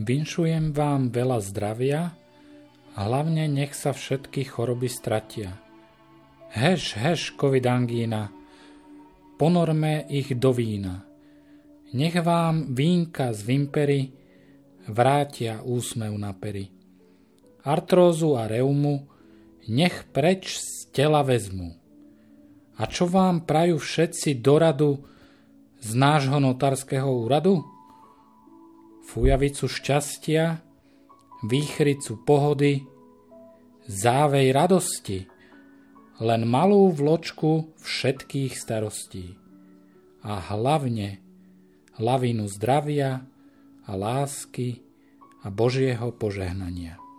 Vinšujem vám veľa zdravia, hlavne nech sa všetky choroby stratia. Heš, heš, covid angína, ponorme ich do vína. Nech vám vínka z vimpery vrátia úsmev na pery. Artrózu a reumu nech preč z tela vezmu. A čo vám prajú všetci do radu z nášho notárskeho úradu? Fujavicu šťastia, výchricu pohody, závej radosti, len malú vločku všetkých starostí. A hlavne lavinu zdravia a lásky a Božieho požehnania.